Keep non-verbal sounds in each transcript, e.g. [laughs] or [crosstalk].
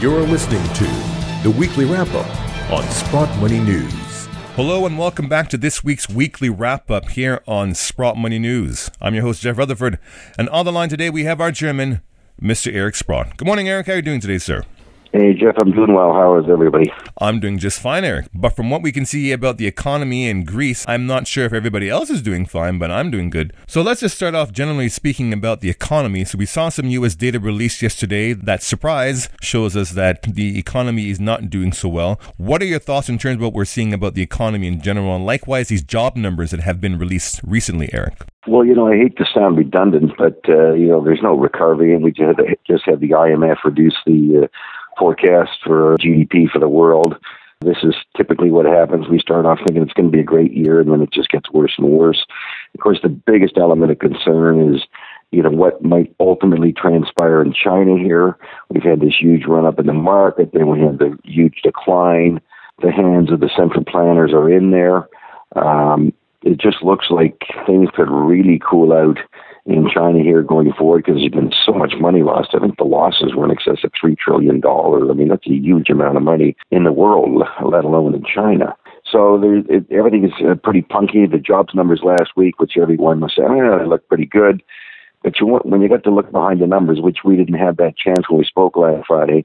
You're listening to the weekly wrap up on Sprott Money News. Hello and welcome back to this week's weekly wrap up here on Sprott Money News. I'm your host, Jeff Rutherford, and on the line today we have our chairman, Mr. Eric Sprott. Good morning, Eric. How are you doing today, sir? Hey, Jeff, I'm doing well. How is everybody? I'm doing just fine, Eric. But from what we can see about the economy in Greece, I'm not sure if everybody else is doing fine, but I'm doing good. So let's just start off generally speaking about the economy. So we saw some US data released yesterday that surprise shows us that the economy is not doing so well. What are your thoughts in terms of what we're seeing about the economy in general and likewise these job numbers that have been released recently, Eric? Well, you know, I hate to sound redundant, but uh, you know, there's no recovery, and we just had, the IMF reduce the uh, forecast for GDP for the world. This is typically what happens. We start off thinking it's going to be a great year, and then it just gets worse and worse. Of course, the biggest element of concern is, you know, what might ultimately transpire in China here. We've had this huge run up in the market, then we had the huge decline. The hands of the central planners are in there. Um, it just looks like things could really cool out in China here going forward because there's been so much money lost. I think the losses were in excess of $3 trillion. I mean, that's a huge amount of money in the world, let alone in China. So there, it, everything is uh, pretty punky. The jobs numbers last week, which everyone was saying, oh, they look pretty good. But you, when you got to look behind the numbers, which we didn't have that chance when we spoke last Friday,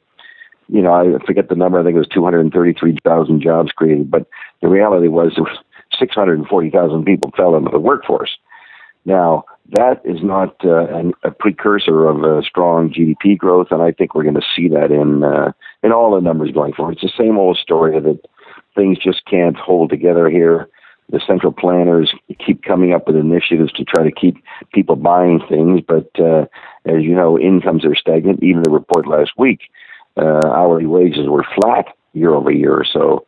you know, I forget the number. I think it was 233,000 jobs created. But the reality was was 640,000 people fell into the workforce. Now, that is not uh, an, a precursor of a strong GDP growth, and I think we're going to see that in uh, in all the numbers going forward. It's the same old story that things just can't hold together here. The central planners keep coming up with initiatives to try to keep people buying things, but uh, as you know, incomes are stagnant. Even the report last week, uh, hourly wages were flat year over year. Or so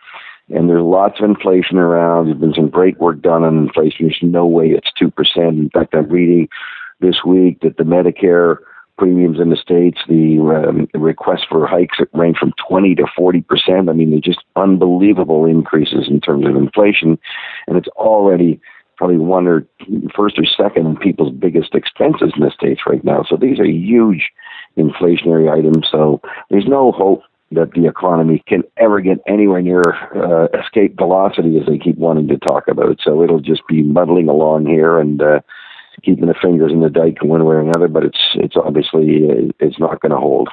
and there's lots of inflation around. There's been some great work done on inflation. There's no way it's 2%. In fact, I'm reading this week that the Medicare premiums in the States, the um, requests for hikes range from 20 to 40%. I mean, they're just unbelievable increases in terms of inflation. And it's already probably one or first or second in people's biggest expenses in the States right now. So these are huge inflationary items. So there's no hope that the economy can ever get anywhere near uh, escape velocity as they keep wanting to talk about. So it'll just be muddling along here and uh, keeping the fingers in the dike one way or another. But it's it's obviously uh, it's not going to hold.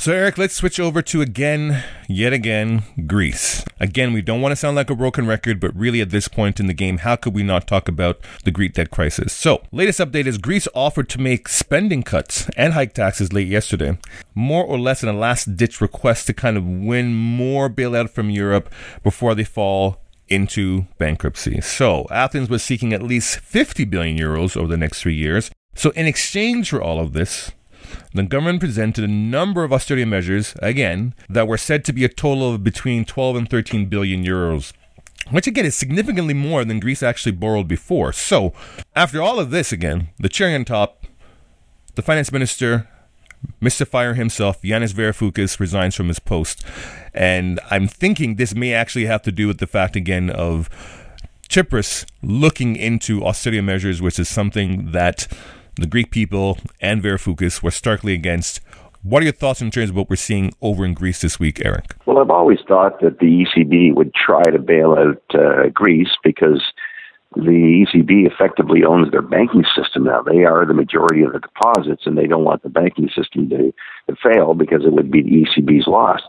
So, Eric, let's switch over to again, yet again, Greece. Again, we don't want to sound like a broken record, but really at this point in the game, how could we not talk about the Greek debt crisis? So, latest update is Greece offered to make spending cuts and hike taxes late yesterday, more or less in a last ditch request to kind of win more bailout from Europe before they fall into bankruptcy. So, Athens was seeking at least 50 billion euros over the next three years. So, in exchange for all of this, the government presented a number of austerity measures, again, that were said to be a total of between 12 and 13 billion euros which again is significantly more than Greece actually borrowed before. So, after all of this, again, the cherry on top, the finance minister, Mr. Fire himself, Yanis Varoufakis, resigns from his post. And I'm thinking this may actually have to do with the fact, again, of Tsipras looking into austerity measures, which is something that the Greek people and Varoufakis were starkly against. What are your thoughts in terms of what we're seeing over in Greece this week, Eric? Well, I've always thought that the ECB would try to bail out uh, Greece because the ECB effectively owns their banking system now. They are the majority of the deposits, and they don't want the banking system to, to fail because it would be the ECB's loss.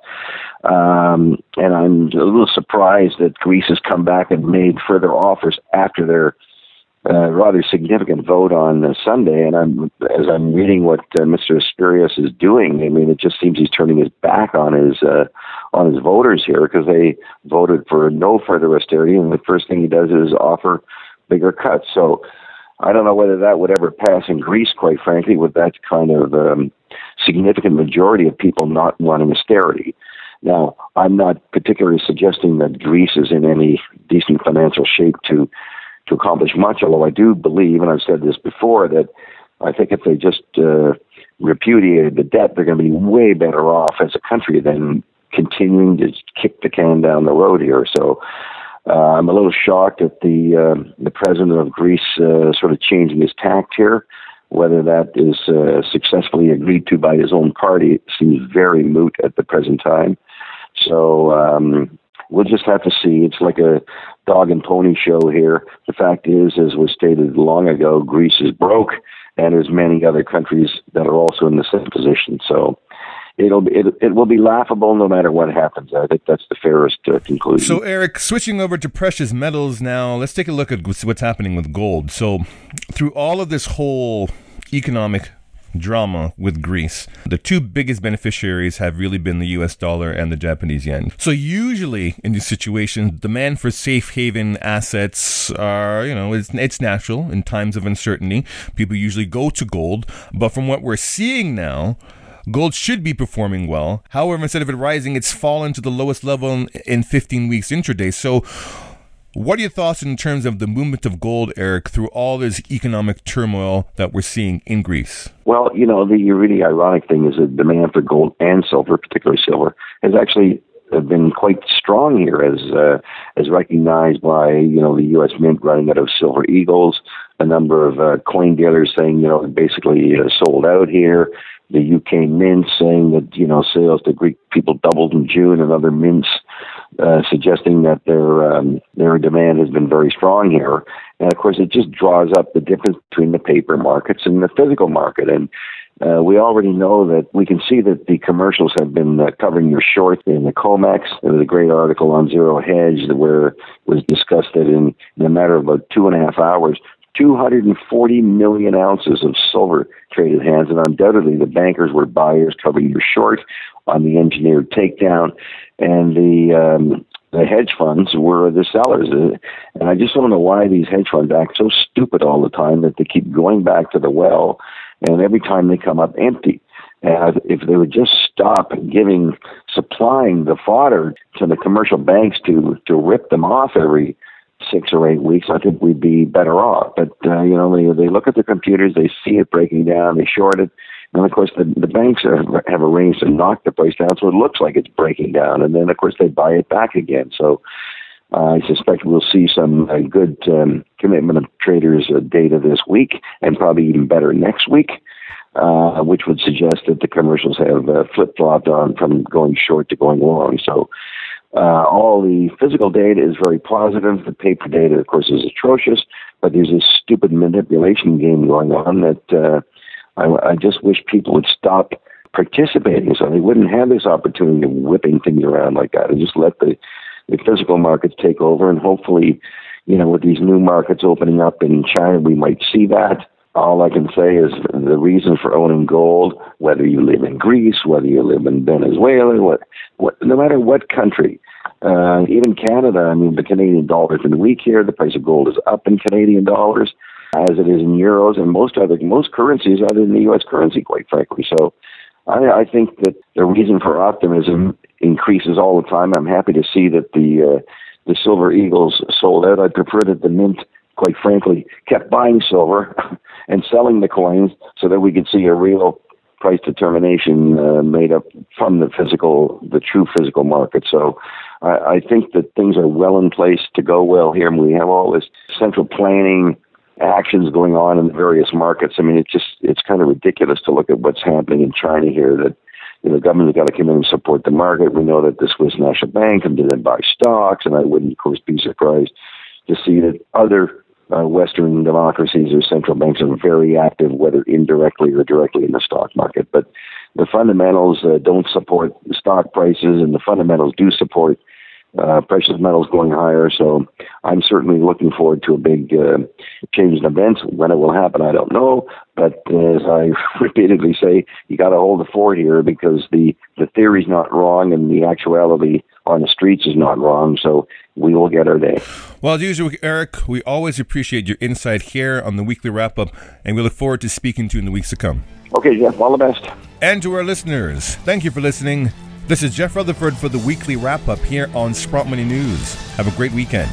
Um, and I'm a little surprised that Greece has come back and made further offers after their uh, rather significant vote on uh, Sunday, and I'm as I'm reading what uh, Mr. Tsipras is doing. I mean, it just seems he's turning his back on his uh, on his voters here because they voted for no further austerity, and the first thing he does is offer bigger cuts. So I don't know whether that would ever pass in Greece, quite frankly, with that kind of um, significant majority of people not wanting austerity. Now, I'm not particularly suggesting that Greece is in any decent financial shape to to accomplish much. Although I do believe, and I've said this before, that I think if they just uh, repudiated the debt, they're going to be way better off as a country than continuing to kick the can down the road here. So uh, I'm a little shocked at the uh, the president of Greece uh, sort of changing his tact here. Whether that is uh, successfully agreed to by his own party seems very moot at the present time. So um, we'll just have to see. It's like a dog and pony show here. The fact is, as was stated long ago, Greece is broke, and there's many other countries that are also in the same position. So it'll be, it, it will be laughable no matter what happens. I think that's the fairest uh, conclusion. So, Eric, switching over to precious metals now, let's take a look at what's happening with gold. So, through all of this whole economic drama with Greece. The two biggest beneficiaries have really been the US dollar and the Japanese yen. So usually in these situations, demand for safe haven assets are, you know, it's, it's natural in times of uncertainty. People usually go to gold. But from what we're seeing now, Gold should be performing well. However, instead of it rising, it's fallen to the lowest level in 15 weeks intraday. So, what are your thoughts in terms of the movement of gold, Eric, through all this economic turmoil that we're seeing in Greece? Well, you know, the really ironic thing is that demand for gold and silver, particularly silver, has actually been quite strong here, as uh, as recognized by you know the U.S. Mint running out of silver eagles, a number of uh, coin dealers saying you know basically uh, sold out here. The UK Mint saying that you know sales to Greek people doubled in June, and other mints uh, suggesting that their um, their demand has been very strong here. And of course, it just draws up the difference between the paper markets and the physical market. And uh, we already know that we can see that the commercials have been uh, covering your short in the COMEX. There was a great article on Zero Hedge where it was discussed that in, in a matter of about two and a half hours, 240 million ounces of silver traded hands, and undoubtedly the bankers were buyers covering your short on the engineered takedown, and the um, the hedge funds were the sellers. And I just don't know why these hedge funds act so stupid all the time that they keep going back to the well, and every time they come up empty. And if they would just stop giving, supplying the fodder to the commercial banks to to rip them off every six or eight weeks, I think we'd be better off. But uh, you know, they they look at the computers, they see it breaking down, they short it, and of course the the banks are, have arranged to knock the price down so it looks like it's breaking down, and then of course they buy it back again. So. Uh, I suspect we'll see some uh, good um, commitment of traders uh, data this week, and probably even better next week, uh, which would suggest that the commercials have uh, flip flopped on from going short to going long. So uh, all the physical data is very positive. The paper data, of course, is atrocious, but there's this stupid manipulation game going on that uh, I, I just wish people would stop participating so they wouldn't have this opportunity of whipping things around like that and just let the, the physical markets take over. And hopefully, you know, with these new markets opening up in China, we might see that. All I can say is the reason for owning gold, whether you live in Greece, whether you live in Venezuela, what, what, no matter what country, uh, even Canada, I mean, the Canadian dollar has been weak here. The price of gold is up in Canadian dollars, as it is in euros, and most other most currencies other than the U.S. currency, quite frankly. So, I, I think that the reason for optimism increases all the time. I'm happy to see that the uh, the Silver Eagles sold out. I prefer that the Mint, quite frankly, kept buying silver [laughs] and selling the coins so that we could see a real price determination uh, made up from the physical, the true physical market. So I, I think that things are well in place to go well here. And we have all this central planning actions going on in the various markets. I mean, it's just it's kind of ridiculous to look at what's happening in China here. That you know, the government's got to come in and support the market. We know that the Swiss National Bank can then buy stocks, and I wouldn't, of course, be surprised to see that other uh, Western democracies or central banks are very active, whether indirectly or directly in the stock market. But the fundamentals uh, don't support stock prices, and the fundamentals do support uh, precious metals going higher. So I'm certainly looking forward to a big uh, change in events. When it will happen, I don't know. But as I [laughs] repeatedly say, you got to hold the fort here because the the theory's not wrong, and the actuality on the streets is not wrong. So we will get our day. Well, as usual, Eric, we always appreciate your insight here on the weekly wrap up, and we look forward to speaking to you in the weeks to come. Okay, Jeff, all the best. And to our listeners, thank you for listening. This is Jeff Rutherford for the weekly wrap up here on Sprott Money News. Have a great weekend.